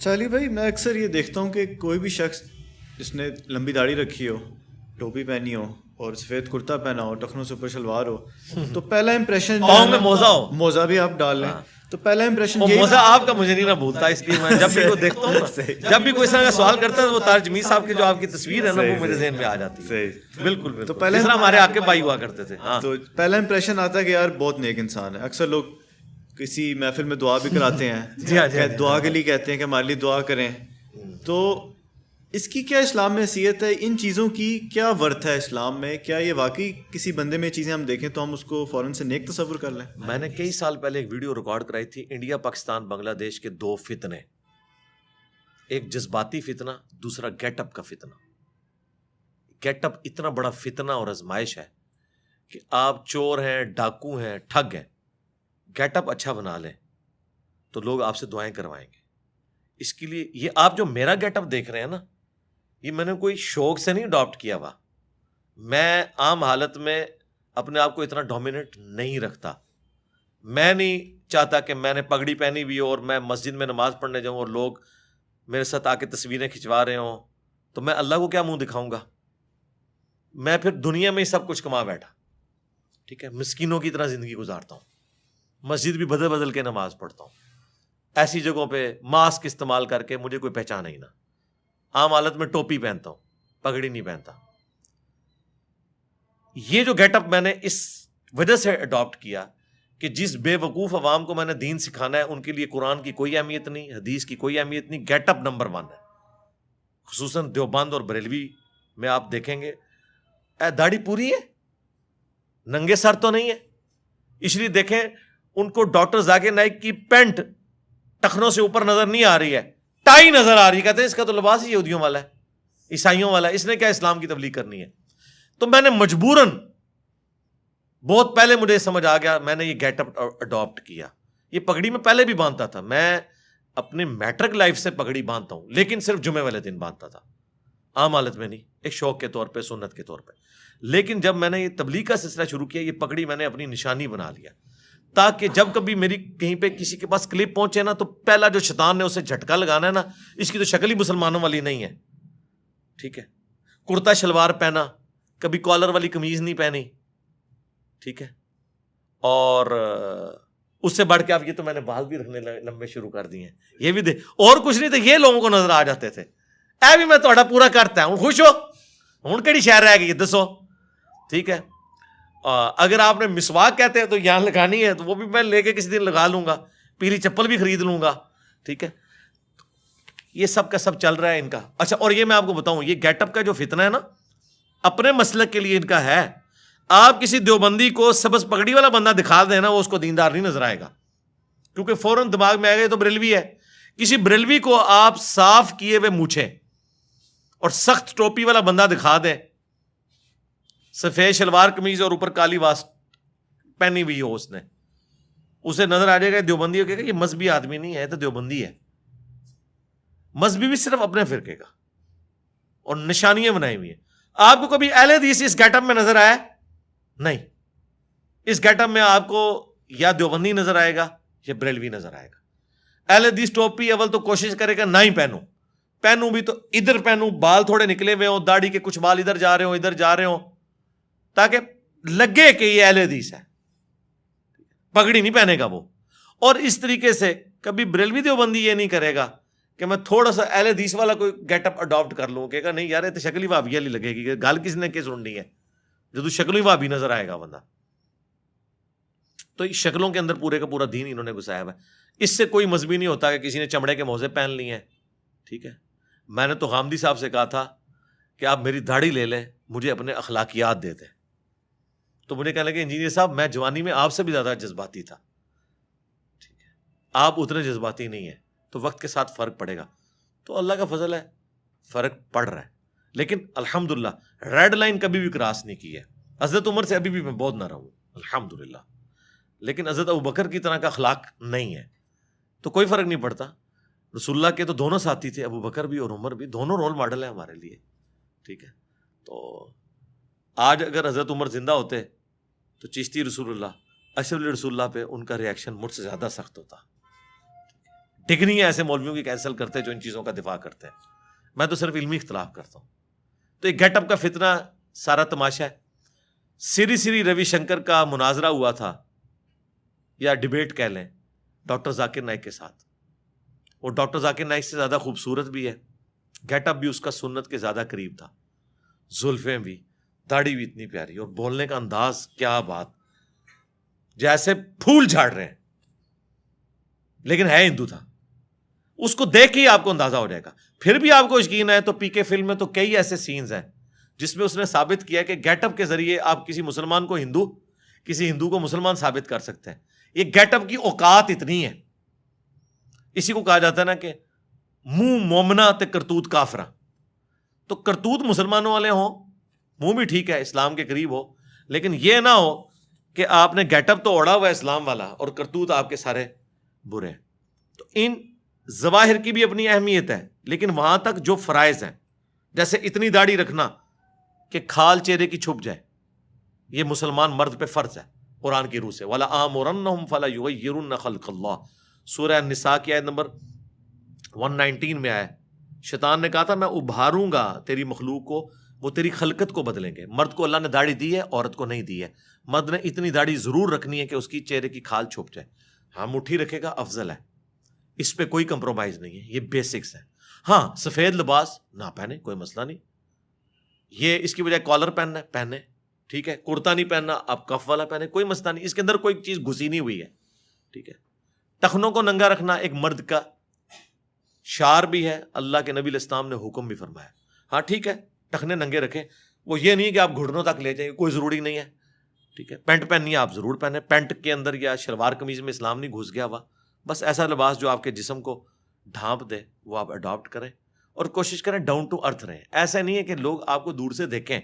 چالی بھائی میں اکثر یہ دیکھتا ہوں کہ کوئی بھی شخص جس نے لمبی داڑھی رکھی ہو ٹوپی پہنی ہو اور سفید کرتا پہنا ہو ٹخنوں سے اوپر شلوار ہو تو پہلا امپریشن موزہ ہو موزہ بھی آپ ڈال لیں۔ تو پہلا امپریشن موزہ آپ کا مجھے نہیں نہ بھولتا اس لیے میں جب بھی کو دیکھتا ہوں جب بھی کوئی اس طرح کا سوال کرتا ہے وہ تاج جمیل صاحب کی جو آپ کی تصویر ہے نا وہ میرے ذہن میں آ جاتی ہے۔ بالکل تو پہلے ہمارے آکے بھائی ہوا کرتے تھے۔ تو پہلا امپریشن آتا ہے کہ یار بہت نیک انسان ہے۔ اکثر لوگ کسی محفل میں دعا بھی کراتے ہیں۔ جی ہاں دعا کے لیے کہتے ہیں کہ ہمارے لیے دعا کریں۔ تو اس کی کیا اسلام میں حیثیت ہے؟ ان چیزوں کی کیا ورتھ ہے اسلام میں؟ کیا یہ واقعی کسی بندے میں چیزیں ہم دیکھیں تو ہم اس کو فوراً سے نیک تصور کر لیں؟ میں نے کئی سال پہلے ایک ویڈیو ریکارڈ کرائی تھی انڈیا پاکستان بنگلہ دیش کے دو فتنے۔ ایک جذباتی فتنہ دوسرا گیٹ اپ کا فتنہ۔ گیٹ اپ اتنا بڑا فتنہ اور آزمائش ہے کہ آپ چور ہیں ڈاکو ہیں ٹھگ ہیں۔ گیٹ اپ اچھا بنا لیں، تو لوگ آپ سے دعائیں کروائیں گے۔ اس کے لیے یہ آپ جو میرا گیٹ اپ دیکھ رہے ہیں نا، یہ میں نے کوئی شوق سے نہیں اڈاپٹ کیا ہوا۔ میں عام حالت میں اپنے آپ کو اتنا ڈومینیٹ نہیں رکھتا۔ میں نہیں چاہتا کہ میں نے پگڑی پہنی ہوئی ہو اور میں مسجد میں نماز پڑھنے جاؤں اور لوگ میرے ساتھ آ کے تصویریں کھنچوا رہے ہوں۔ تو میں اللہ کو کیا منہ دکھاؤں گا؟ میں پھر دنیا میں ہی سب کچھ کما بیٹھا۔ ٹھیک ہے، مسکینوں کی طرح زندگی گزارتا ہوں۔ مسجد بھی بدل بدل کے نماز پڑھتا ہوں۔ ایسی جگہوں پہ ماسک استعمال کر کے مجھے کوئی پہچان ہی نہ۔ عام حالت میں ٹوپی پہنتا ہوں، پگڑی نہیں پہنتا۔ یہ جو گیٹ اپ میں نے اس وجہ سے اڈاپٹ کیا کہ جس بے وقوف عوام کو میں نے دین سکھانا ہے، ان کے لیے قرآن کی کوئی اہمیت نہیں، حدیث کی کوئی اہمیت نہیں گیٹ اپ نمبر ون ہے۔ خصوصاً دیوبند اور بریلوی میں آپ دیکھیں گے۔ اے داڑھی پوری ہے؟ ننگے سر تو نہیں ہے۔ اس لیے دیکھیں ان کو ڈاکٹر ذاکر نائک کی پینٹ ٹخنوں سے اوپر نظر نہیں آ رہی ہے، ٹائی نظر آ رہی کہتے ہیں اس کا تو لباس ہی یہودیوں والا ہے، عیسائیوں والا ہے، اس نے کیا اسلام کی تبلیغ کرنی ہے؟ تو میں نے مجبوراً بہت پہلے مجھے سمجھ آ گیا، میں نے یہ گیٹ اپ اڈاپٹ کیا۔ یہ پگڑی میں پہلے بھی باندھتا تھا، میں اپنے میٹرک لائف سے پگڑی باندھتا ہوں، لیکن صرف جمعے والے دن باندھتا تھا۔ عام حالت میں نہیں، ایک شوق کے طور پہ، سنت کے طور پہ۔ لیکن جب میں نے یہ تبلیغ کا سلسلہ شروع کیا، یہ پگڑی میں نے اپنی نشانی بنا لیا۔ تاکہ جب کبھی میری کہیں پہ کسی کے پاس کلپ پہنچے نا تو پہلا جو شیطان نے اسے جھٹکا لگانا ہے نا، اس کی تو شکل ہی مسلمانوں والی نہیں ہے۔ ٹھیک ہے۔ کرتا شلوار پہنا، کبھی کالر والی کمیز نہیں پہنی۔ ٹھیک ہے۔ اور، اس سے بڑھ کے اب یہ تو میں نے بال بھی رکھنے لمبے شروع کر دیے یہ بھی دے۔ اور کچھ نہیں تھا یہ لوگوں کو نظر آ جاتے تھے۔ اے بھی میں تھوڑا پورا کرتا ہوں، خوش ہو۔ ہوں کہڑی شہر رہ گئی دسو۔ ٹھیک ہے۔ اگر آپ نے مسواک کہتے ہیں تو یہاں لگانی ہے، تو وہ بھی میں لے کے کسی دن لگا لوں گا۔ پیلی چپل بھی خرید لوں گا، ٹھیک ہے؟ یہ سب کا سب چل رہا ہے ان کا۔ اچھا اور یہ میں آپ کو بتاؤں، یہ گیٹ اپ کا جو فتنا ہے نا، اپنے مسلک کے لیے ان کا ہے۔ آپ کسی دیوبندی کو سبز پگڑی والا بندہ دکھا دیں نا، وہ اس کو دیندار نہیں نظر آئے گا۔ کیونکہ فوراً دماغ میں آئے گا تو بریلوی ہے۔ کسی بریلوی کو آپ صاف کیے ہوئے موچھے اور سخت ٹوپی والا بندہ دکھا دیں سفید شلوار کمیز اور اوپر کالی واس پہنی ہوئی ہو اس نے۔ اسے نظر آ جائے گا دیوبندی کہ یہ مذہبی آدمی نہیں ہے تو دیوبندی ہے۔ مذہبی بھی صرف اپنے فرقے کا اور نشانیاں بنائی ہوئی ہیں۔ آپ کو کبھی اہل حدیث اس گیٹ اپ میں نظر آیا؟ نہیں۔ اس گیٹ اپ میں آپ کو یا دیوبندی نظر آئے گا یا بریلوی نظر آئے گا۔ اہل حدیث ٹوپی اول تو کوشش کرے گا، نہ ہی پہنو۔ پہنوں بھی تو ادھر پہنوں بال تھوڑے نکلے ہوئے ہوں، داڑھی کے کچھ بال ادھر جا رہے ہوں، ادھر جا رہے ہوں۔ تاکہ لگے کہ یہ اہل حدیث ہے پگڑی نہیں پہنے گا وہ۔ اور اس طریقے سے کبھی بریلوی دیوبندی یہ نہیں کرے گا کہ میں تھوڑا سا اہل حدیث والا کوئی گیٹ اپ اڈاپٹ کر لوں کہ نہیں یار تو شکل ہی بھابی والی لگے گی، گل کس نے کس سننی ہے؟ جو تو شکل ہی بھابی نظر آئے گا بندہ۔ تو شکلوں کے اندر پورے کا پورا دین انہوں نے گسایا ہوا ہے۔ اس سے کوئی مذہبی نہیں ہوتا کہ کسی نے چمڑے کے موزے پہن لی ہیں۔ ٹھیک ہے۔ میں نے تو غامدی صاحب سے کہا تھا کہ آپ میری داڑھی لے لیں، مجھے اپنے اخلاقیات دے دیں۔ تو مجھے کہنے لگے، انجینئر صاحب، میں جوانی میں آپ سے بھی زیادہ جذباتی تھا۔ ٹھیک ہے۔ آپ اتنے جذباتی نہیں ہیں، تو وقت کے ساتھ فرق پڑے گا۔ تو اللہ کا فضل ہے، فرق پڑ رہا ہے۔ لیکن الحمد للہ ریڈ لائن کبھی بھی کراس نہیں کی ہے۔ حضرت عمر سے ابھی بھی میں بہت نہ رہوں الحمد للہ لیکن حضرت ابو بکر کی طرح کا اخلاق نہیں ہے۔ تو کوئی فرق نہیں پڑتا۔ رسول اللہ کے تو دونوں ساتھی تھے، ابو بکر بھی اور عمر بھی، دونوں رول ماڈل ہیں ہمارے لیے۔ ٹھیک ہے۔ تو آج اگر حضرت عمر زندہ ہوتے تو چشتی رسول اللہ، اشرف رسول اللہ پہ ان کا ریئیکشن مجھ سے زیادہ سخت ہوتا۔ ڈگنی ایسے مولویوں کی کینسل کرتے ہیں جو ان چیزوں کا دفاع کرتے ہیں۔ میں تو صرف علمی اختلاف کرتا ہوں۔ تو ایک گیٹ اپ کا فتنہ سارا تماشا ہے۔ سری سری روی شنکر کا مناظرہ ہوا تھا۔ یا ڈبیٹ کہہ لیں، ڈاکٹر ذاکر نائک کے ساتھ۔ وہ ڈاکٹر ذاکر نائک سے زیادہ خوبصورت بھی ہے۔ گیٹ اپ بھی اس کا سنت کے زیادہ قریب تھا۔ زلفیں بھی۔ داڑھی بھی اتنی پیاری اور بولنے کا انداز کیا بات۔ جیسے پھول جھاڑ رہے ہیں۔ لیکن ہے ہندو تھا۔ اس کو دیکھ کے ہی آپ کو اندازہ ہو جائے گا۔ پھر بھی آپ کو یقین ہے تو پی کے فلم میں تو کئی ایسے سینز ہیں جس میں اس نے ثابت کیا کہ گیٹ اپ کے ذریعے آپ کسی مسلمان کو ہندو، کسی ہندو کو مسلمان ثابت کر سکتے ہیں۔ یہ گیٹ اپ کی اوقات اتنی ہے اسی کو کہا جاتا ہے نا کہ منہ مومنا تے کرتوت کافرا تو کرتوت مسلمانوں والے ہوں۔ منہ بھی ٹھیک ہے، اسلام کے قریب ہو۔ لیکن یہ نہ ہو کہ آپ نے گیٹ اپ تو اوڑا ہوا ہے اسلام والا اور کرتوت آپ کے سارے برے تو ان ظواہر کی بھی اپنی اہمیت ہے، لیکن وہاں تک جو فرائض ہیں، جیسے اتنی داڑھی رکھنا کہ کھال چہرے کی چھپ جائے، یہ مسلمان مرد پہ فرض ہے، قرآن کی روح سے۔ والا عام اور فلا خلق اللہ سورہ نساء کی آیت نمبر 119 میں آیا شیطان نے کہا تھا، میں ابھاروں گا تیری مخلوق کو وہ تیری خلقت کو بدلیں گے۔ مرد کو اللہ نے داڑھی دی ہے، عورت کو نہیں دی ہے۔ مرد نے اتنی داڑھی ضرور رکھنی ہے کہ اس کی چہرے کی کھال چھپ جائے۔ ہاں مٹھی رکھے گا، افضل ہے۔ اس پہ کوئی کمپرومائز نہیں ہے، یہ بیسکس ہے ہاں سفید لباس، نہ پہنے، کوئی مسئلہ نہیں۔ یہ اس کی بجائے کالر پہننا ہے پہنے ٹھیک ہے، کرتا نہیں پہننا، آپ کف والا پہنے، کوئی مسئلہ نہیں۔ اس کے اندر کوئی چیز گھسی نہیں ہوئی ہے۔ ٹھیک ہے۔ ٹخنوں کو ننگا رکھنا ایک مرد کا شار بھی ہے۔ اللہ کے نبی الاسلام نے حکم بھی فرمایا۔ ہاں ٹھیک ہے۔ ٹخنے ننگے رکھیں۔ وہ یہ نہیں کہ آپ گھٹنوں تک لے جائیں، کوئی ضروری نہیں ہے۔ ٹھیک ہے، پینٹ پہننی ہے، آپ ضرور پہنے پینٹ کے اندر یا شلوار قمیض میں اسلام نہیں گھس گیا ہوا۔ بس ایسا لباس جو آپ کے جسم کو ڈھانپ دے، وہ آپ اڈاپٹ کریں۔ اور کوشش کریں ڈاؤن ٹو ارتھ رہیں۔ ایسا نہیں ہے کہ لوگ آپ کو دور سے دیکھیں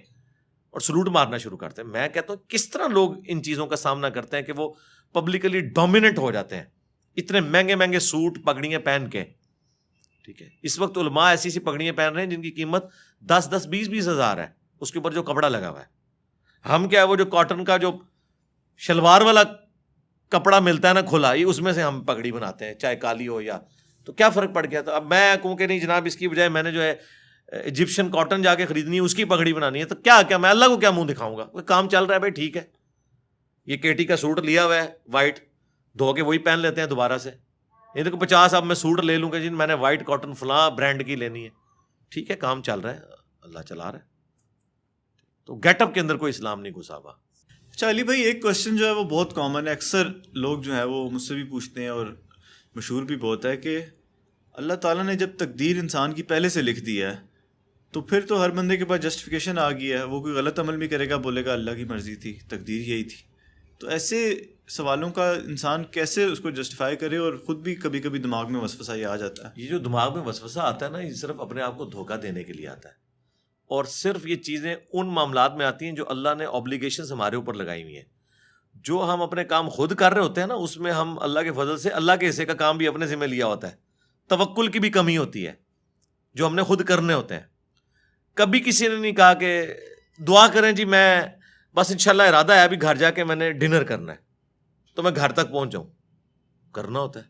اور سلوٹ مارنا شروع کرتے ہیں۔ میں کہتا ہوں، کس طرح لوگ ان چیزوں کا سامنا کرتے ہیں کہ وہ پبلکلی ڈومیننٹ ہو جاتے ہیں؟ اتنے مہنگے مہنگے سوٹ پگڑیاں پہن کے۔ ٹھیک ہے۔ اس وقت علماء ایسی سی پگڑیاں پہن رہے ہیں جن کی قیمت دس دس، بیس بیس ہزار ہے۔ اس کے اوپر جو کپڑا لگا ہوا ہے۔ ہم کیا ہے، وہ جو کاٹن کا جو شلوار والا کپڑا ملتا ہے نا کھلا، یہ اس میں سے ہم پگڑی بناتے ہیں، چاہے کالی ہو یا۔ تو کیا فرق پڑ گیا تو اب میں کہوں کہ نہیں جناب، اس کی بجائے میں نے جو ہے ایجپشن کاٹن جا کے خریدنی ہے، اس کی پگڑی بنانی ہے۔ تو کیا کیا میں اللہ کو کیا منہ دکھاؤں گا؟ کام چل رہا ہے، بھائی ٹھیک ہے۔ یہ کیٹی کا سوٹ لیا ہوا ہے وائٹ دھو کے وہی پہن لیتے ہیں دوبارہ سے۔ یہ دیکھو پچاس اب میں سوٹ لے لوں گا جن میں نے وائٹ کاٹن فلاں برانڈ کی لینی ہے۔ ٹھیک ہے، کام چل رہا ہے، اللہ چلا رہا ہے۔ تو گیٹ اپ کے اندر کوئی اسلام نہیں گھسا ہوا۔ اچھا علی بھائی، ایک کوشچن جو ہے وہ بہت کامن ہے۔ اکثر لوگ جو ہے وہ مجھ سے بھی پوچھتے ہیں اور مشہور بھی بہت ہے کہ اللہ تعالیٰ نے جب تقدیر انسان کی پہلے سے لکھ دی ہے، تو پھر تو ہر بندے کے پاس جسٹیفیکیشن آ گئی ہے۔ وہ کوئی غلط عمل بھی کرے گا، بولے گا اللہ کی مرضی تھی، تقدیر یہی تھی۔ تو ایسے سوالوں کا انسان کیسے اس کو جسٹیفائی کرے اور خود بھی کبھی کبھی دماغ میں وسوسہ یہ آ جاتا ہے؟ یہ جو دماغ میں وسوسہ آتا ہے نا، یہ صرف اپنے آپ کو دھوکہ دینے کے لیے آتا ہے۔ اور صرف یہ چیزیں ان معاملات میں آتی ہیں جو اللہ نے آبلیگیشن ہمارے اوپر لگائی ہوئی ہیں۔ جو ہم اپنے کام خود کر رہے ہوتے ہیں نا، اس میں ہم اللہ کے فضل سے، اللہ کے حصے کا کام بھی اپنے ذمہ لیا ہوتا ہے۔ توکل کی بھی کمی ہوتی ہے، جو ہم نے خود کرنے ہوتے ہیں۔ کبھی کسی نے نہیں کہا کہ دعا کریں جی میں بس ان شاء اللہ ارادہ ہے، ابھی گھر جا کے میں نے ڈنر کرنا ہے۔ تو میں گھر تک پہنچ جاؤں۔ کرنا ہوتا ہے۔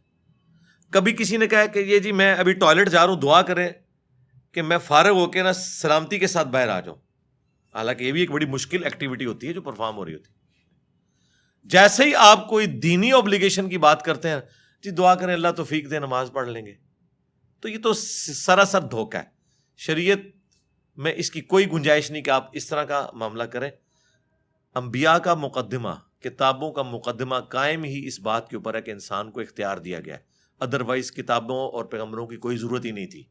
کبھی کسی نے کہا کہ یہ جی میں ابھی ٹوائلٹ جا رہا ہوں، دعا کریں کہ میں فارغ ہو کے نا سلامتی کے ساتھ باہر آ جاؤں۔ حالانکہ یہ بھی ایک بڑی مشکل ایکٹیویٹی ہوتی ہے جو پرفارم ہو رہی ہوتی ہے۔ جیسے ہی آپ کوئی دینی اوبلیگیشن کی بات کرتے ہیں جی دعا کریں، اللہ توفیق دے، نماز پڑھ لیں گے۔ تو یہ تو سراسر دھوکہ ہے۔ شریعت میں اس کی کوئی گنجائش نہیں کہ آپ اس طرح کا معاملہ کریں۔ انبیاء کا مقدمہ کتابوں کا مقدمہ قائم ہی اس بات کے اوپر ہے کہ انسان کو اختیار دیا گیا ہے۔ ادروائز کتابوں اور پیغمبروں کی کوئی ضرورت ہی نہیں تھی۔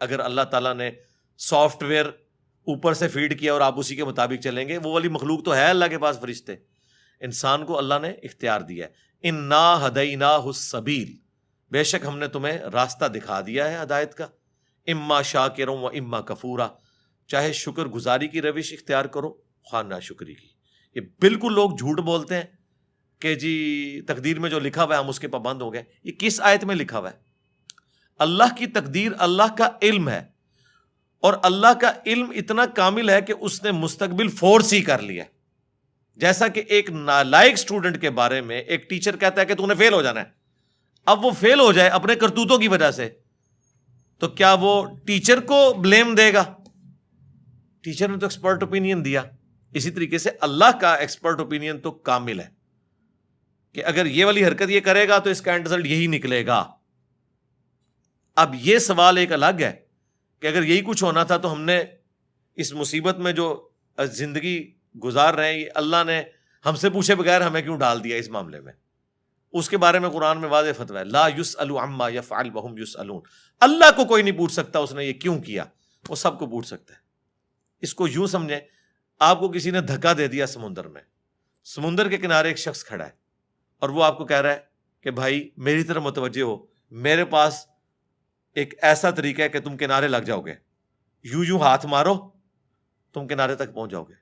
اگر اللہ تعالیٰ نے سافٹ ویئر اوپر سے فیڈ کیا اور آپ اسی کے مطابق چلیں گے، وہ والی مخلوق تو ہے اللہ کے پاس فرشتے۔ انسان کو اللہ نے اختیار دیا ہے۔ ان نا ہدئی نا حسبیل بے شک ہم نے تمہیں راستہ دکھا دیا ہے ہدایت کا۔ اما شاہ و اما کفورا۔ چاہے شکر گزاری کی روش اختیار کرو، خواہ شکری کی۔ یہ بالکل لوگ جھوٹ بولتے ہیں کہ جی تقدیر میں جو لکھا ہوا ہے ہم اس کے پابند ہو گئے۔ یہ کس آیت میں لکھا ہوا ہے؟ اللہ کی تقدیر اللہ کا علم ہے اور اللہ کا علم اتنا کامل ہے کہ اس نے مستقبل فورس ہی کر لیا جیسا کہ ایک نالائک اسٹوڈنٹ کے بارے میں ایک ٹیچر کہتا ہے کہ تو نے فیل ہو جانا ہے۔ اب وہ فیل ہو جائے اپنے کرتوتوں کی وجہ سے، تو کیا وہ ٹیچر کو بلیم دے گا؟ ٹیچر نے تو ایکسپرٹ اوپینین دیا۔ اسی طریقے سے اللہ کا ایکسپرٹ اوپینین تو کامل ہے کہ اگر یہ والی حرکت یہ کرے گا تو اس کا اینڈ رزلٹ یہی نکلے گا۔ اب یہ سوال ایک الگ ہے کہ اگر یہی کچھ ہونا تھا تو ہم نے اس مصیبت میں جو زندگی گزار رہے ہیں، یہ اللہ نے ہم سے پوچھے بغیر ہمیں کیوں ڈال دیا اس معاملے میں؟ اس کے بارے میں قرآن میں واضح فتو ہے، لا یوس الما یا فعال بہم یوس اللہ کو کوئی نہیں پوچھ سکتا اس نے یہ کیوں کیا، وہ سب کو پوچھ سکتا ہے۔ اس کو یوں سمجھے آپ کو کسی نے دھکا دے دیا سمندر میں۔ سمندر کے کنارے ایک شخص کھڑا ہے اور وہ آپ کو کہہ رہا ہے کہ بھائی، میری طرف متوجہ ہو۔ میرے پاس ایک ایسا طریقہ ہے کہ تم کنارے لگ جاؤ گے۔ یوں یوں ہاتھ مارو، تم کنارے تک پہنچ جاؤ گے۔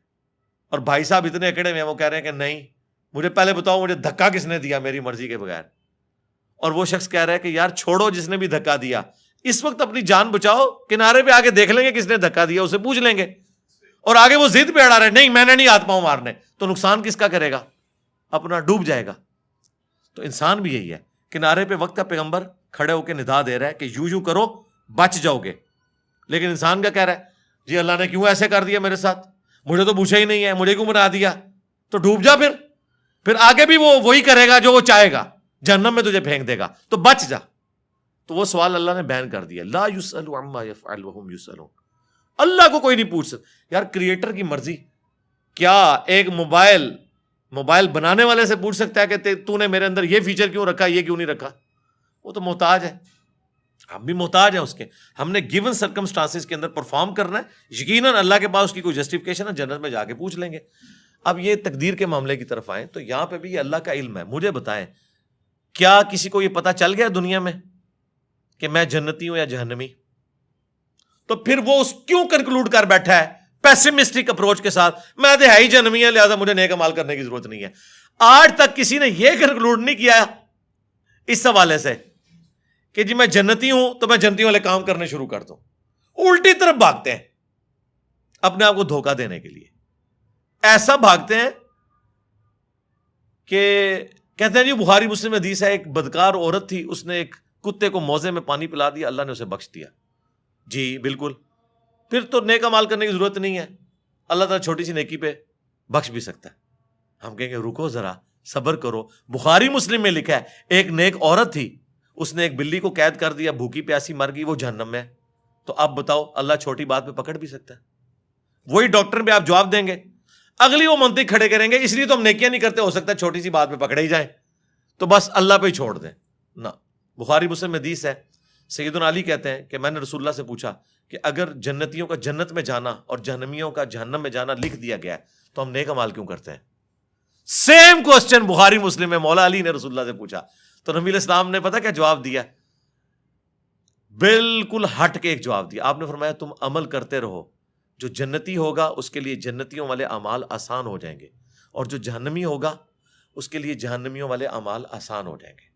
اور بھائی صاحب اتنے اکڑے میں وہ کہہ رہے ہیں کہ نہیں، مجھے پہلے بتاؤ، مجھے دھکا کس نے دیا میری مرضی کے بغیر؟ اور وہ شخص کہہ رہا ہے کہ یار، چھوڑو، جس نے بھی دھکا دیا۔ اس وقت اپنی جان بچاؤ، کنارے پہ آگے دیکھ لیں گے کس نے دھکا دیا، اسے پوچھ لیں گے۔ اور آگے وہ ضد پہ اڑا رہے نہیں، میں نے نہیں ہاتھ پاؤں مارنے۔ تو نقصان کس کا کرے گا؟ اپنا ڈوب جائے گا۔ تو انسان بھی یہی ہے۔ کنارے پہ وقت کا پیغمبر کھڑے ہو کے ندا دے رہا ہے کہ یوں یوں کرو، بچ جاؤ گے۔ لیکن انسان کا کہہ رہا ہے جی اللہ نے کیوں ایسے کر دیا میرے ساتھ؟ مجھے تو پوچھا ہی نہیں ہے، مجھے کیوں بنا دیا؟ تو ڈوب جا پھر۔ پھر آگے بھی وہ وہی کرے گا جو وہ چاہے گا۔ جہنم میں تجھے پھینک دے گا۔ تو بچ جا۔ تو وہ سوال اللہ نے بین کر دیا۔ لا یوس اللہ کو کوئی نہیں پوچھ سکتا۔ یار کریٹر کی مرضی۔ کیا ایک موبائل موبائل بنانے والے سے پوچھ سکتا ہے کہ تو نے میرے اندر یہ فیچر کیوں رکھا، یہ کیوں نہیں رکھا؟ وہ تو محتاج ہے۔ ہم بھی محتاج ہیں اس کے۔ ہم نے گیون سرکمسٹانس کے اندر پرفارم کرنا ہے۔ یقیناً اللہ کے پاس اس کی کوئی جسٹیفکیشن ہے جنرل میں جا کے پوچھ لیں گے۔ اب یہ تقدیر کے معاملے کی طرف آئیں تو یہاں پہ بھی یہ اللہ کا علم ہے۔ مجھے بتائیں، کیا کسی کو یہ پتا چل گیا دنیا میں کہ میں جنتی ہوں یا جہنمی؟ تو پھر وہ اس کیوں کنکلوڈ کر بیٹھا ہے پیسمسٹک اپروچ کے ساتھ؟ میں تو ہے ہی جنمی ہے لہٰذا مجھے نیک مال کرنے کی ضرورت نہیں ہے۔ آج تک کسی نے یہ کنکلوڈ نہیں کیا اس حوالے سے کہ جی میں جنتی ہوں تو میں جنتی والے کام کرنے شروع کر دوں۔ الٹی طرف بھاگتے ہیں اپنے آپ کو دھوکہ دینے کے لیے۔ ایسا بھاگتے ہیں کہ کہتے ہیں جی بخاری مسلم حدیث ہے، ایک بدکار عورت تھی، اس نے ایک کتے کو موزے میں پانی پلا دیا، اللہ نے اسے بخش دیا۔ جی بالکل۔ پھر تو نیکا مال کرنے کی ضرورت نہیں ہے۔ اللہ تعالیٰ چھوٹی سی نیکی پہ بخش بھی سکتا ہے۔ ہم کہیں گے، رکو ذرا، صبر کرو۔ بخاری مسلم میں لکھا ہے، ایک نیک عورت تھی، اس نے ایک بلی کو قید کر دیا، بھوکی، پیاسی مر گئی، وہ جہنم میں تو اب بتاؤ، اللہ چھوٹی بات پہ پکڑ بھی سکتا ہے؟ وہی ڈاکٹر پہ آپ جواب دیں گے۔ اگلی وہ منطق کھڑے کریں گے، اس لیے تو ہم نیکیاں نہیں کرتے، ہو سکتا ہے چھوٹی سی بات پہ پکڑے ہی جائیں۔ تو بس اللہ پہ ہی چھوڑ دیں۔ نہ، بخاری مسلم حدیث ہے۔ سید علی کہتے ہیں کہ میں نے رسول اللہ سے پوچھا کہ اگر جنتیوں کا جنت میں جانا اور جہنمیوں کا جہنم میں جانا لکھ دیا گیا ہے، تو ہم نیک مال کیوں کرتے ہیں؟ سیم کوشچن بخاری مسلم میں مولا علی نے رسول اللہ سے پوچھا۔ تو نبی الاسلام نے پتا کیا جواب دیا؟ بالکل ہٹ کے ایک جواب دیا۔ آپ نے فرمایا، تم عمل کرتے رہو۔ جو جنتی ہوگا، اس کے لیے جنتیوں والے امال آسان ہو جائیں گے۔ اور جو جہنمی ہوگا، اس کے لیے جہنمیوں والے امال آسان ہو جائیں گے۔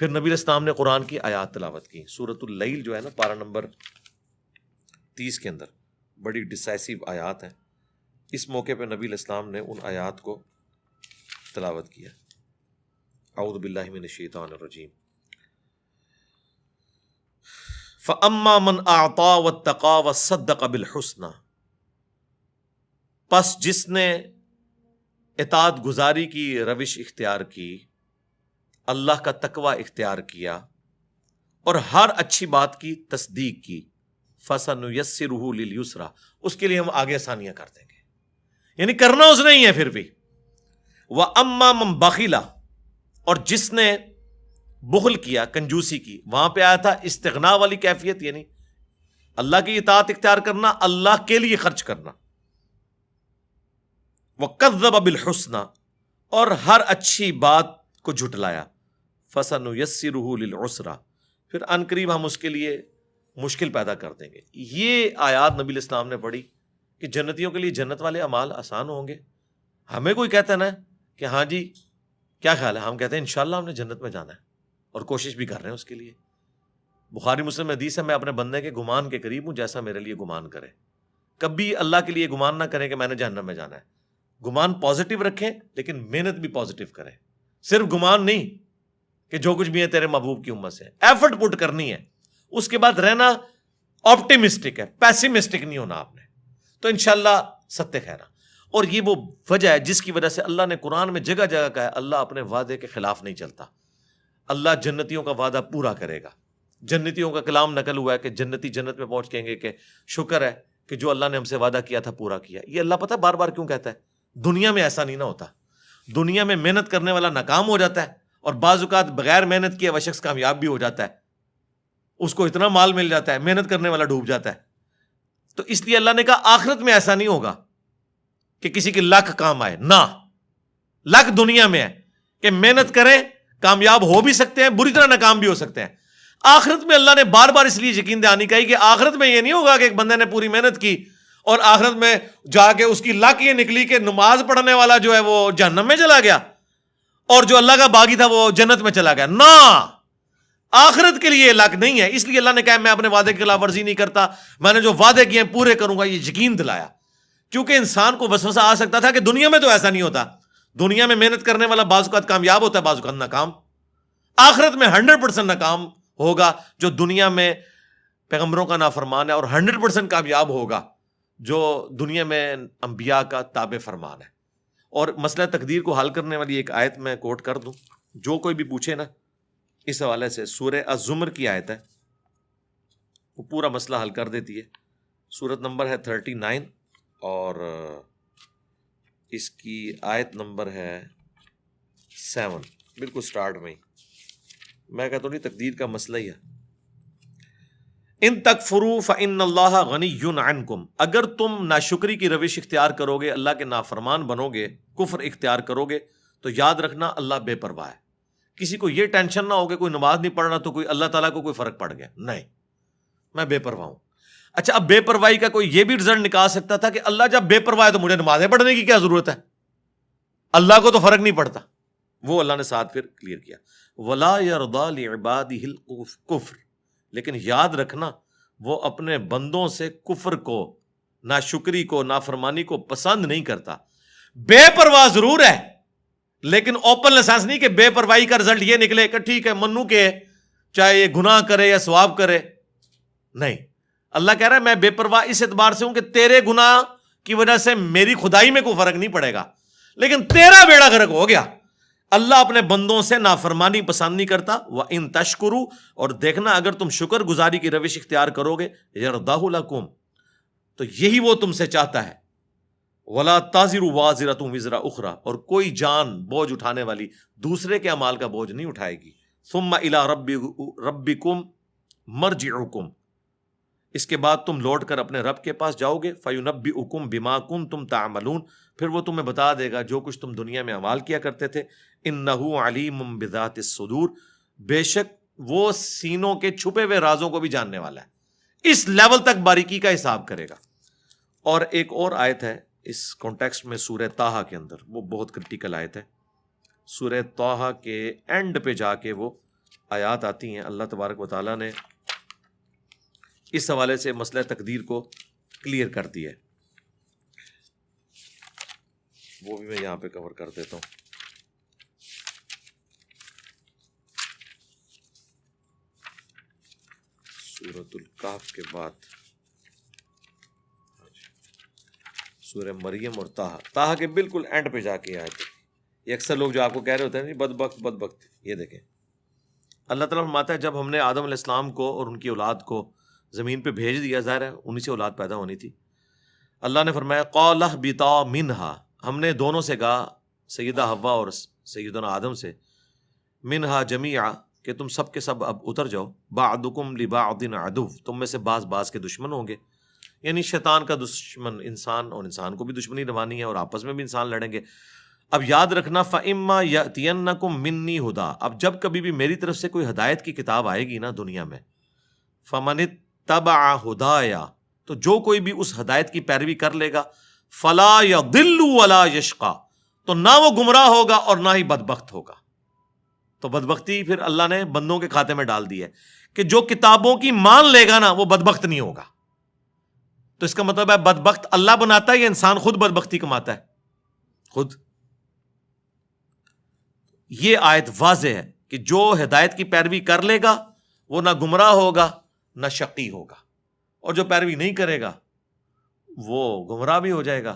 پھر نبی اسلام نے قرآن کی آیات تلاوت کی۔ سورت اللیل جو ہے نا پارا نمبر تیس کے اندر بڑی ڈسائسو آیات ہیں۔ اس موقع پہ نبی الاسلام نے ان آیات کو تلاوت کیا۔ اعوذ باللہ من الشیطان الرجیم۔ فاما من اعطا واتقا وصدق بالحسنى پس جس نے اطاعت گزاری کی، روش اختیار کی اللہ کا تقوی اختیار کیا اور ہر اچھی بات کی تصدیق کی۔ فسن یسرہ للیسرا اس کے لیے ہم آگے آسانیاں کر دیں گے۔ یعنی کرنا اس نے ہی ہے پھر بھی۔ وہ اما مم بخیلا اور جس نے بخل کیا، کنجوسی کی، وہاں پہ آیا تھا استغنا والی کیفیت یعنی اللہ کی اطاعت اختیار کرنا، اللہ کے لیے خرچ کرنا۔ وہ قدب اور ہر اچھی بات کو جھٹلایا۔ فسن یسی رحسرا پھر ان قریب ہم اس کے لیے مشکل پیدا کر دیں گے۔ یہ آیات نبی الاسلام نے پڑھی کہ جنتیوں کے لیے جنت والے امال آسان ہوں گے۔ ہمیں کوئی کہتا ہے نا کہ ہاں جی کیا خیال ہے؟ ہم کہتے ہیں انشاءاللہ ہم نے جنت میں جانا ہے اور کوشش بھی کر رہے ہیں اس کے لیے۔ بخاری مسلم حدیث ہے، میں اپنے بندے کے گمان کے قریب ہوں جیسا میرے لیے گمان کرے۔ کبھی اللہ کے لیے گمان نہ کریں کہ میں نے جہنم میں جانا ہے۔ گمان پازیٹو رکھیں، لیکن محنت بھی پازیٹو کریں۔ صرف گمان نہیں کہ جو کچھ بھی ہے تیرے محبوب کی امت سے۔ ایفرٹ پٹ کرنی ہے۔ اس کے بعد رہنا آپٹیمسٹک ہے پیسمسٹک نہیں ہونا آپ نے۔ تو انشاءاللہ ستیہ خیرہ۔ اور یہ وہ وجہ ہے جس کی وجہ سے اللہ نے قرآن میں جگہ جگہ کہا ہے، اللہ اپنے وعدے کے خلاف نہیں چلتا۔ اللہ جنتیوں کا وعدہ پورا کرے گا۔ جنتیوں کا کلام نقل ہوا ہے کہ جنتی جنت میں پہنچ کہیں گے کہ شکر ہے کہ جو اللہ نے ہم سے وعدہ کیا تھا، پورا کیا۔ یہ اللہ پتہ بار بار کیوں کہتا ہے؟ دنیا میں ایسا نہیں نہ ہوتا۔ دنیا میں محنت کرنے والا ناکام ہو جاتا ہے۔ اور بعض اوقات بغیر محنت کیے وہ شخص کامیاب بھی ہو جاتا ہے۔ اس کو اتنا مال مل جاتا ہے، محنت کرنے والا ڈوب جاتا ہے۔ تو اس لیے اللہ نے کہا، آخرت میں ایسا نہیں ہوگا کہ کسی کی لک کام آئے۔ نہ لک دنیا میں ہے کہ محنت کریں، کامیاب ہو بھی سکتے ہیں، بری طرح ناکام بھی ہو سکتے ہیں۔ آخرت میں اللہ نے بار بار اس لیے یقین دہانی کہی کہ آخرت میں یہ نہیں ہوگا کہ ایک بندے نے پوری محنت کی اور آخرت میں جا کے اس کی لک یہ نکلی کہ نماز پڑھنے والا جو ہے وہ جہنم میں چلا گیا۔ اور جو اللہ کا باغی تھا وہ جنت میں چلا گیا۔ نہ! آخرت کے لیے لک نہیں ہے۔ اس لیے اللہ نے کہا میں اپنے وعدے کے خلاف ورزی نہیں کرتا۔ میں نے جو وعدے کیے پورے کروں گا، یہ یقین دلایا۔ کیونکہ انسان کو وسوسہ آ سکتا تھا کہ دنیا میں تو ایسا نہیں ہوتا۔ دنیا میں محنت کرنے والا بعض اوقات کامیاب ہوتا ہے، بعض اوقات ناکام۔ آخرت میں ہنڈریڈ پرسینٹ ناکام ہوگا جو دنیا میں پیغمبروں کا نافرمان ہے اور ہنڈریڈ پرسینٹ کامیاب ہوگا جو دنیا میں انبیاء کا تاب فرمان ہے۔ اور مسئلہ تقدیر کو حل کرنے والی ایک آیت میں کوٹ کر دوں۔ جو کوئی بھی پوچھے نا، اس حوالے سے سورہ ازمر کی آیت ہے۔ وہ پورا مسئلہ حل کر دیتی ہے۔ سورت نمبر ہے تھرٹی نائن اور اس کی آیت نمبر ہے سیون۔ بالکل اسٹارٹ میں ہی۔ میں کہتا ہوں نہیں تقدیر کا مسئلہ ہی ہے۔ ان تک فروف ان اللہ غنی یون اگر تم ناشکری کی روش اختیار کرو گے اللہ کے نافرمان بنو گے کفر اختیار کرو گے تو یاد رکھنا اللہ بے پرواہ ہے۔ کسی کو یہ ٹینشن نہ ہوگا کوئی نماز نہیں پڑھ رہا تو کوئی اللہ تعالیٰ کو کوئی فرق پڑ گیا۔ نہیں، میں بے پرواہ ہوں۔ اچھا اب بے پرواہی کا کوئی یہ بھی رزلٹ نکال سکتا تھا کہ اللہ جب بے پرواہ ہے تو مجھے نمازیں پڑھنے کی کیا ضرورت ہے؟ اللہ کو تو فرق نہیں پڑتا۔ وہ اللہ نے ساتھ پھر کلیئر کیا۔ ولا کفر لیکن یاد رکھنا، وہ اپنے بندوں سے کفر کو نہ شکری کو نہ فرمانی کو پسند نہیں کرتا۔ بے پرواہ ضرور ہے، لیکن اوپن لائسنس نہیں کہ بے پرواہی کا رزلٹ یہ نکلے کہ ٹھیک ہے، منو کے چاہے یہ گناہ کرے یا سواب کرے۔ نہیں، اللہ کہہ رہا ہے، میں بے پرواہ اس اعتبار سے ہوں کہ تیرے گنا کی وجہ سے میری خدائی میں کوئی فرق نہیں پڑے گا۔ لیکن تیرا بیڑا گرک ہو گیا۔ اللہ اپنے بندوں سے نافرمانی پسند نہیں کرتا۔ وہ ان تشکرو اور دیکھنا اگر تم شکر گزاری کی روش اختیار کرو گے یردا تو یہی وہ تم سے چاہتا ہے۔ ولا تازر واضر تم وزرا اخرا اور کوئی جان بوجھ اٹھانے والی دوسرے کے امال کا بوجھ نہیں اٹھائے گی۔ ثم الا ربی ربی کم مرج اس کے بعد تم لوٹ کر اپنے رب کے پاس جاؤ گے فیونبی اکم بیما کم تم تعملون۔ پھر وہ تمہیں بتا دے گا جو کچھ تم دنیا میں عمال کیا کرتے تھے۔ ان نہ علیم بذات الصدور۔ بے شک وہ سینوں کے چھپے ہوئے رازوں کو بھی جاننے والا ہے۔ اس لیول تک باریکی کا حساب کرے گا۔ اور ایک اور آیت ہے اس کانٹیکسٹ میں سورہ تاہا کے اندر۔ وہ بہت کرٹیکل آیت ہے۔ سورہ توحا کے اینڈ پہ جا کے وہ آیات آتی ہیں۔ اللہ تبارک و تعالیٰ نے اس حوالے سے مسئلہ تقدیر کو کلیئر کر ہے۔ وہ بھی میں یہاں پہ کور کر دیتا ہوں۔ سورت القاف کے بعد۔ سورہ مریم اور تاہا تاہا کے بالکل اینڈ پہ جا کے آئے۔ تھے یہ اکثر لوگ جو آپ کو کہہ رہے ہوتے ہیں بد بخت بد بخت یہ دیکھیں۔ اللہ تعالیٰ فرماتا ہے، جب ہم نے آدم علیہ السلام کو اور ان کی اولاد کو زمین پہ بھیج دیا ظاہر ہے انہیں سے اولاد پیدا ہونی تھی۔ اللہ نے فرمایا قلع بتا منہا۔ ہم نے دونوں سے کہا، سیدہ ہوا اور سیدنا آدم سے، منہا جمیا کہ تم سب کے سب اب اتر جاؤ۔ بعدکم لبعض عدو۔ تم میں سے بعض بعض کے دشمن ہوں گے۔ یعنی شیطان کا دشمن انسان اور انسان کو بھی دشمنی روانی ہے اور آپس میں بھی انسان لڑیں گے۔ اب یاد رکھنا فعما یا تین کو منی ہدا اب جب کبھی بھی میری طرف سے کوئی ہدایت کی کتاب آئے گی نا دنیا میں فمنت تبا ہدایا، تو جو کوئی بھی اس ہدایت کی پیروی کر لے گا، فلا یا دلو ولا یشقا، تو نہ وہ گمراہ ہوگا اور نہ ہی بدبخت ہوگا۔ تو بدبختی پھر اللہ نے بندوں کے کھاتے میں ڈال دی ہے کہ جو کتابوں کی مان لے گا نا، وہ بدبخت نہیں ہوگا۔ تو اس کا مطلب ہے بدبخت اللہ بناتا ہے یا انسان خود بدبختی کماتا ہے؟ خود۔ یہ آیت واضح ہے کہ جو ہدایت کی پیروی کر لے گا، وہ نہ گمراہ ہوگا نہ شقی ہوگا اور جو پیروی نہیں کرے گا، وہ گمراہ بھی ہو جائے گا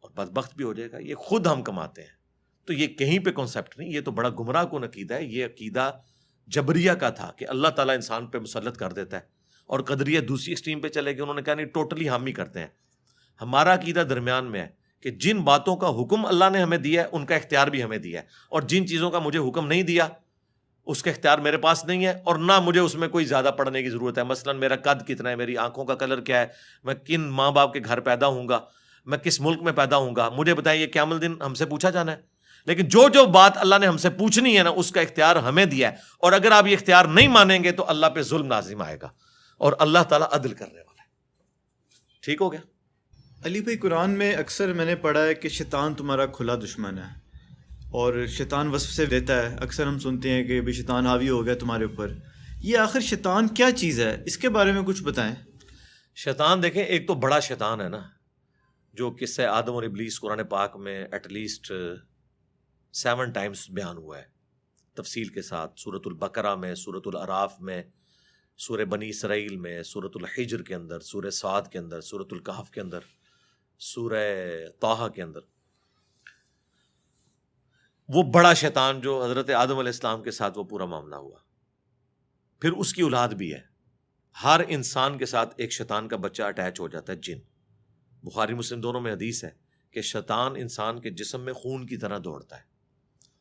اور بدبخت بھی ہو جائے گا۔ یہ خود ہم کماتے ہیں۔ تو یہ کہیں پہ کانسیپٹ نہیں، یہ تو بڑا گمراہ کن عقیدہ ہے۔ یہ عقیدہ جبریہ کا تھا کہ اللہ تعالیٰ انسان پہ مسلط کر دیتا ہے اور قدریہ دوسری ایکسٹریم پہ چلے گئے۔ انہوں نے کہا نہیں ٹوٹلی ہم ہی کرتے ہیں۔ ہمارا عقیدہ درمیان میں ہے کہ جن باتوں کا حکم اللہ نے ہمیں دیا ہے، ان کا اختیار بھی ہمیں دیا ہے۔ اور جن چیزوں کا مجھے حکم نہیں دیا اس کا اختیار میرے پاس نہیں ہے اور نہ مجھے اس میں کوئی زیادہ پڑھنے کی ضرورت ہے۔ مثلاً میرا قد کتنا ہے، میری آنکھوں کا کلر کیا ہے، میں کن ماں باپ کے گھر پیدا ہوں گا، میں کس ملک میں پیدا ہوں گا؟ مجھے بتائیں یہ قیام الدین ہم سے پوچھا جانا ہے۔ لیکن جو جو بات اللہ نے ہم سے پوچھنی ہے نا، اس کا اختیار ہمیں دیا ہے۔ اور اگر آپ یہ اختیار نہیں مانیں گے تو اللہ پہ ظلم نازم آئے گا۔ اور اللہ تعالیٰ عدل کرنے والا ہے۔ ٹھیک ہو گیا؟ علی بھائی، قرآن میں اکثر میں نے پڑھا ہے کہ شیطان تمہارا کھلا دشمن ہے۔ اور شیطان وصف سے دیتا ہے۔ اکثر ہم سنتے ہیں کہ بھی شیطان حاوی ہو گیا تمہارے اوپر۔ یہ آخر شیطان کیا چیز ہے؟ اس کے بارے میں کچھ بتائیں۔ شیطان دیکھیں، ایک تو بڑا شیطان ہے نا، جو کس سے آدم اور ابلیس قرآن پاک میں ایٹ لیسٹ سیون ٹائمس بیان ہوا ہے۔ تفصیل کے ساتھ صورت البقرہ میں صورت العراف میں سورہ بنی اسرائیل میں صورت الحجر کے اندر سورہ سعد کے اندر صورت القحف کے اندر سورہ توحہ کے اندر۔ وہ بڑا شیطان جو حضرت آدم علیہ السلام کے ساتھ وہ پورا معاملہ ہوا۔ پھر اس کی اولاد بھی ہے۔ ہر انسان کے ساتھ ایک شیطان کا بچہ اٹیچ ہو جاتا ہے، جن۔ بخاری مسلم دونوں میں حدیث ہے کہ شیطان انسان کے جسم میں خون کی طرح دوڑتا ہے۔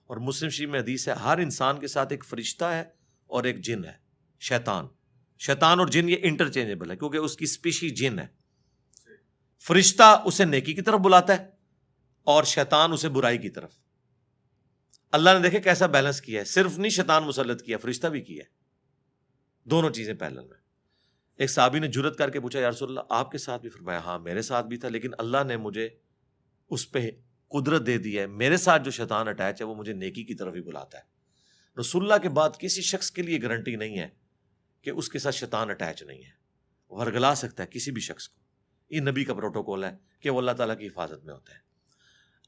اور مسلم شریف میں حدیث ہے، ہر انسان کے ساتھ ایک فرشتہ ہے اور ایک جن ہے، شیطان۔ شیطان اور جن یہ انٹرچینجبل ہے، کیونکہ اس کی اسپیشی جن ہے۔ فرشتہ اسے نیکی کی طرف بلاتا ہے اور شیطان اسے برائی کی طرف۔ اللہ نے دیکھے کیسا بیلنس کیا ہے۔ صرف نہیں شیطان مسلط کیا، فرشتہ بھی کیا ہے۔ دونوں چیزیں پہلے میں ایک صحابی نے جرت کر کے پوچھا، یا رسول اللہ، آپ کے ساتھ بھی؟ فرمایا ہاں میرے ساتھ بھی تھا، لیکن اللہ نے مجھے اس پہ قدرت دے دی ہے۔ میرے ساتھ جو شیطان اٹیچ ہے، وہ مجھے نیکی کی طرف ہی بلاتا ہے۔ رسول اللہ کے بعد کسی شخص کے لیے گارنٹی نہیں ہے کہ اس کے ساتھ شیطان اٹیچ نہیں ہے۔ ورگلا سکتا ہے کسی بھی شخص کو۔ یہ نبی کا پروٹوکول ہے کہ وہ اللہ تعالیٰ کی حفاظت میں ہوتا ہے۔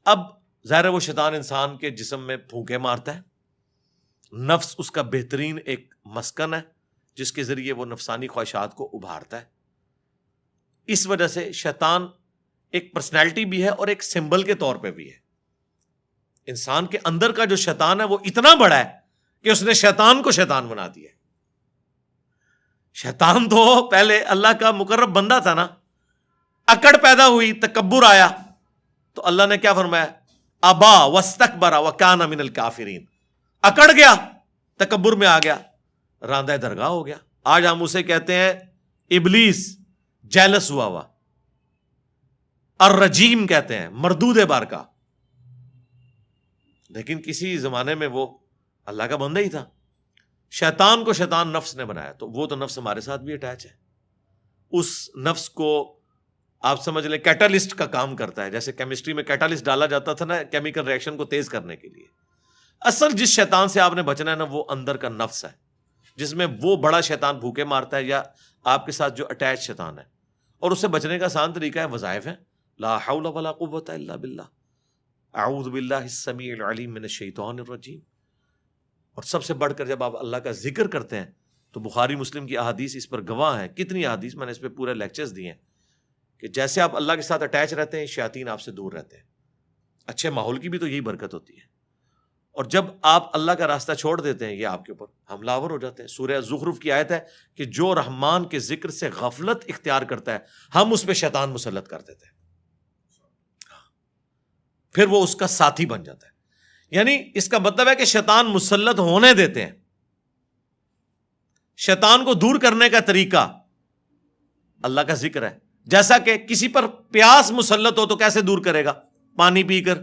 اب ظاہر وہ شیطان انسان کے جسم میں پھونکے مارتا ہے۔ نفس اس کا بہترین ایک مسکن ہے، جس کے ذریعے وہ نفسانی خواہشات کو ابھارتا ہے۔ اس وجہ سے شیطان ایک پرسنالٹی بھی ہے اور ایک سمبل کے طور پہ بھی ہے۔ انسان کے اندر کا جو شیطان ہے وہ اتنا بڑا ہے کہ اس نے شیطان کو شیطان بنا دیا شیطان تو پہلے اللہ کا مقرب بندہ تھا نا، اکڑ پیدا ہوئی، تکبر آیا۔ تو اللہ نے کیا فرمایا؟ ابا وسط برا و کیا نمین الکافرین۔ اکڑ گیا، تکبر میں آ گیا۔ راندہ درگاہ ہو گیا۔ آج ہم اسے کہتے ہیں ابلیس، جیلس ہوا ہوا۔ الرجیم کہتے ہیں، مردود بار کا لیکن کسی زمانے میں وہ اللہ کا بندہ ہی تھا۔ شیطان کو شیطان نفس نے بنایا، تو وہ تو نفس ہمارے ساتھ بھی اٹیچ ہے۔ اس نفس کو آپ سمجھ لیں کیٹالسٹ کا کام کرتا ہے۔ جیسے کیمسٹری میں کیٹالسٹ ڈالا جاتا تھا نا کیمیکل ریئیکشن کو تیز کرنے کے لیے۔ اصل جس شیطان سے آپ نے بچنا ہے نا وہ اندر کا نفس ہے۔ جس میں وہ بڑا شیطان بھوکے مارتا ہے یا آپ کے ساتھ جو اٹیچ شیطان ہے۔ اور اس سے بچنے کا آسان طریقہ ہے، وظائف ہے لا حول ولا قوت الا باللہ۔ اعوذ باللہ السمیع العلیم من الشیطان الرجیم۔ اور سب سے بڑھ کر جب آپ اللہ کا ذکر کرتے ہیں تو بخاری مسلم کی احادیث اس پر گواہ ہیں۔ کتنی احادیث میں نے اس پہ پورے لیکچرز دیے ہیں۔ کہ جیسے آپ اللہ کے ساتھ اٹیچ رہتے ہیں، شیاطین آپ سے دور رہتے ہیں۔ اچھے ماحول کی بھی تو یہی برکت ہوتی ہے۔ اور جب آپ اللہ کا راستہ چھوڑ دیتے ہیں، یہ آپ کے اوپر حملہ آور ہو جاتے ہیں۔ سورہ زخرف کی آیت ہے کہ جو رحمان کے ذکر سے غفلت اختیار کرتا ہے، ہم اس پہ شیطان مسلط کر دیتے ہیں۔ پھر وہ اس کا ساتھی بن جاتا ہے۔ یعنی اس کا مطلب ہے کہ شیطان مسلط ہونے دیتے ہیں۔ شیطان کو دور کرنے کا طریقہ اللہ کا ذکر ہے۔ جیسا کہ کسی پر پیاس مسلط ہو تو کیسے دور کرے گا؟ پانی پی کر۔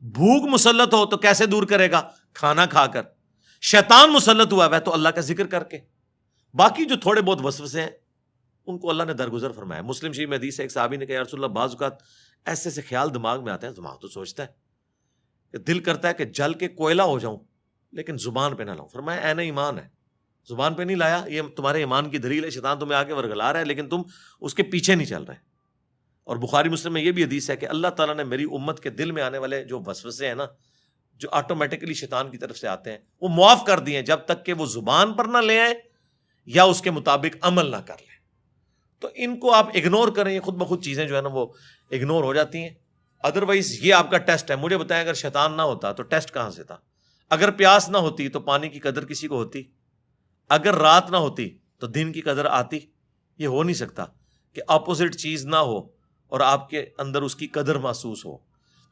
بھوک مسلط ہو تو کیسے دور کرے گا؟ کھانا کھا کر۔ شیطان مسلط ہوا ہے تو اللہ کا ذکر کر کے۔ باقی جو تھوڑے بہت وسوسے ہیں، ان کو اللہ نے درگزر فرمایا۔ مسلم شریف میں حدیث ایک صحابی نے کہا رسول اللہ، بعض اوقات ایسے ایسے خیال دماغ میں آتے ہیں، دماغ تو سوچتا ہے کہ دل کرتا ہے کہ جل کے کوئلہ ہو جاؤں، لیکن زبان پہ نہ لاؤں۔ فرمایا این ایمان ہے زبان پہ نہیں لایا، یہ تمہارے ایمان کی دلیل ہے، شیطان تمہیں آگے ورگلا رہا ہے، لیکن تم اس کے پیچھے نہیں چل رہے۔ اور بخاری مسلم میں یہ بھی حدیث ہے کہ اللہ تعالیٰ نے میری امت کے دل میں آنے والے جو وسوسے ہیں نا، جو آٹومیٹکلی شیطان کی طرف سے آتے ہیں، وہ معاف کر دیے جب تک کہ وہ زبان پر نہ لے آئیں یا اس کے مطابق عمل نہ کر لیں تو ان کو آپ اگنور کریں، یہ خود بخود چیزیں جو ہے نا وہ اگنور ہو جاتی ہیں۔ ادروائز یہ آپ کا ٹیسٹ ہے۔ مجھے بتائیں، اگر شیطان نہ ہوتا تو ٹیسٹ کہاں سے تھا؟ اگر پیاس نہ ہوتی تو پانی کی قدر کسی کو ہوتی؟ اگر رات نہ ہوتی تو دن کی قدر آتی، یہ ہو نہیں سکتا کہ اپوزٹ چیز نہ ہو اور آپ کے اندر اس کی قدر محسوس ہو۔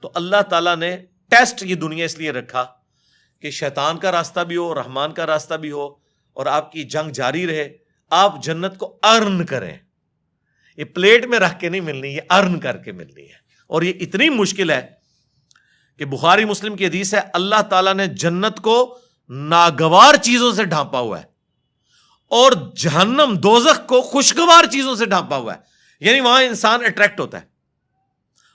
تو اللہ تعالیٰ نے ٹیسٹ یہ دنیا اس لیے رکھا کہ شیطان کا راستہ بھی ہو، رحمان کا راستہ بھی ہو اور آپ کی جنگ جاری رہے، آپ جنت کو ارن کریں۔ یہ پلیٹ میں رکھ کے نہیں ملنی، یہ ارن کر کے ملنی ہے۔ اور یہ اتنی مشکل ہے کہ بخاری مسلم کی حدیث ہے، اللہ تعالیٰ نے جنت کو ناگوار چیزوں سے ڈھانپا ہوا ہے۔ اور جہنم دوزخ کو خوشگوار چیزوں سے ڈھانپا ہوا ہے۔ یعنی وہاں انسان اٹریکٹ ہوتا ہے۔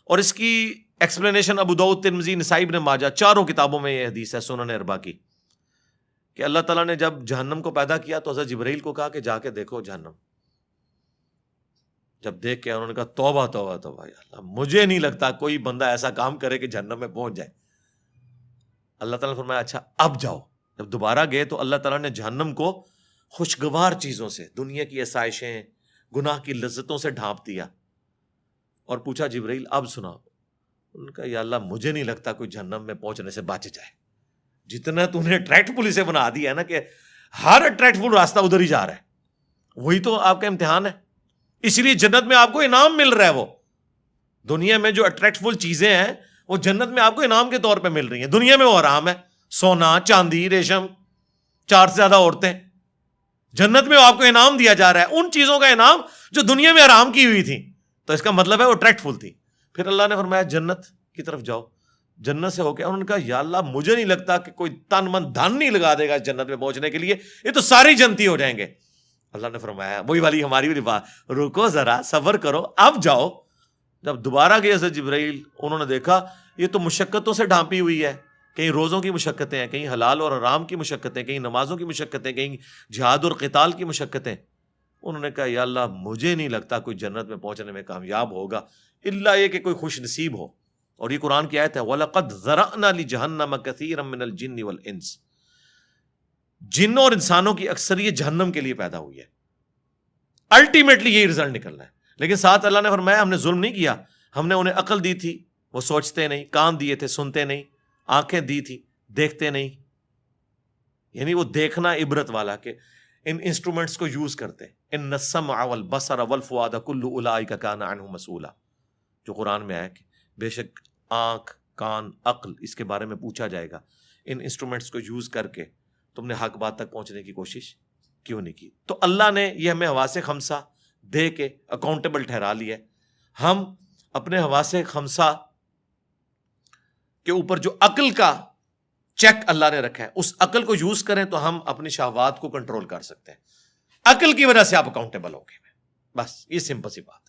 اور اس کی ایکسپلینیشن ابو دعود ترمزی نصائب نے ماجا چاروں کتابوں میں یہ حدیث ہے، سنن اربا کی۔ کہ اللہ تعالیٰ نے جب جہنم کو پیدا کیا تو حضرت جبرائیل کو کہا کہ جا کے دیکھو جہنم۔ جب دیکھ کے انہوں نے کہا، توبہ توبہ توبہ اللہ، مجھے نہیں لگتا کوئی بندہ ایسا کام کرے کہ جہنم میں پہنچ جائے۔ اللہ تعالیٰ نے فرمایا اچھا اب جاؤ۔ جب دوبارہ گئے تو اللہ تعالیٰ نے جہنم کو خوشگوار چیزوں سے، دنیا کی آسائشیں، گناہ کی لذتوں سے ڈھانپ دیا۔ اور پوچھا جبرائیل، اب سنا ان کا، یا اللہ، مجھے نہیں لگتا کوئی جہنم میں پہنچنے سے بچ جائے۔ جتنا تو نے اٹریکٹ پل اسے بنا دیا ہے نا کہ ہر اٹریکٹ پل راستہ ادھر ہی جا رہا ہے۔ وہی تو آپ کا امتحان ہے۔ اس لیے جنت میں آپ کو انعام مل رہا ہے وہ۔ دنیا میں جو اٹریکٹفل چیزیں ہیں، وہ جنت میں آپ کو انعام کے طور پہ مل رہی ہیں۔ دنیا میں وہ آرام ہے۔ سونا، چاندی، ریشم، چار سے زیادہ عورتیں۔ جنت میں آپ کو انعام دیا جا رہا ہے، ان چیزوں کا انعام جو دنیا میں آرام کی ہوئی تھی۔ تو اس کا مطلب ہے وہ اٹریکٹفل تھی۔ پھر اللہ نے فرمایا، جنت کی طرف جاؤ۔ جنت سے ہو کے انہوں نے کہا یا اللہ، مجھے نہیں لگتا کہ کوئی تن من دھن نہیں لگا دے گا اس جنت میں پہنچنے کے لیے۔ یہ تو ساری جنتی ہو جائیں گے۔ اللہ نے فرمایا، وہی والی ہماری بھی بات۔ رکو ذرا، صبر کرو، اب جاؤ۔ جب دوبارہ گئے حضرت جبرائیل، انہوں نے دیکھا، یہ تو مشقتوں سے ڈھانپی ہوئی ہے۔ کہیں روزوں کی مشقتیں ہیں، کہیں حلال اور آرام کی مشقتیں، کہیں نمازوں کی مشقتیں، کہیں جہاد اور قتال کی مشقتیں۔ انہوں نے کہا، یا اللہ، مجھے نہیں لگتا کوئی جنت میں پہنچنے میں کامیاب ہوگا اللہ یہ کہ کوئی خوش نصیب ہو۔ اور یہ قرآن کی آیت ہے، وَلَقَدْ ذَرَعْنَا لِجَهَنَّمَ كَثِيرًا مِّنَ الْجِنِّ وَالْإِنسِ۔ جنوں اور انسانوں کی اکثریت جہنم کے لیے پیدا ہوئی ہے۔ الٹیمیٹلی یہی رزلٹ نکلنا ہے۔ لیکن ساتھ اللہ نے فرمایا، ہم نے ظلم نہیں کیا، ہم نے انہیں عقل دی تھی، وہ سوچتے نہیں، کان دیے تھے، سنتے نہیں۔ آنکھیں دی تھی دیکھتے نہیں۔ یعنی وہ دیکھنا عبرت والا کہ ان انسٹرومنٹس کو یوز کرتے ان نسم اول بسر اول فواد کلو الا کا کانا انہ مسولہ جو قرآن میں آیا کہ بے شک آنکھ، کان، عقل، اس کے بارے میں پوچھا جائے گا۔ ان انسٹرومنٹس کو یوز کر کے تم نے حق بات تک پہنچنے کی کوشش کیوں نہیں کی؟ تو اللہ نے یہ ہمیں حواس خمسہ دے کے اکاؤنٹیبل ٹھہرا لیا ہم اپنے حواس خمسہ کے اوپر جو عقل کا چیک اللہ نے رکھا ہے، اس عقل کو یوز کریں تو ہم اپنی شہوات کو کنٹرول کر سکتے ہیں۔ عقل کی وجہ سے آپ اکاؤنٹیبل ہوں گے بس، یہ سمپل سی بات ہے۔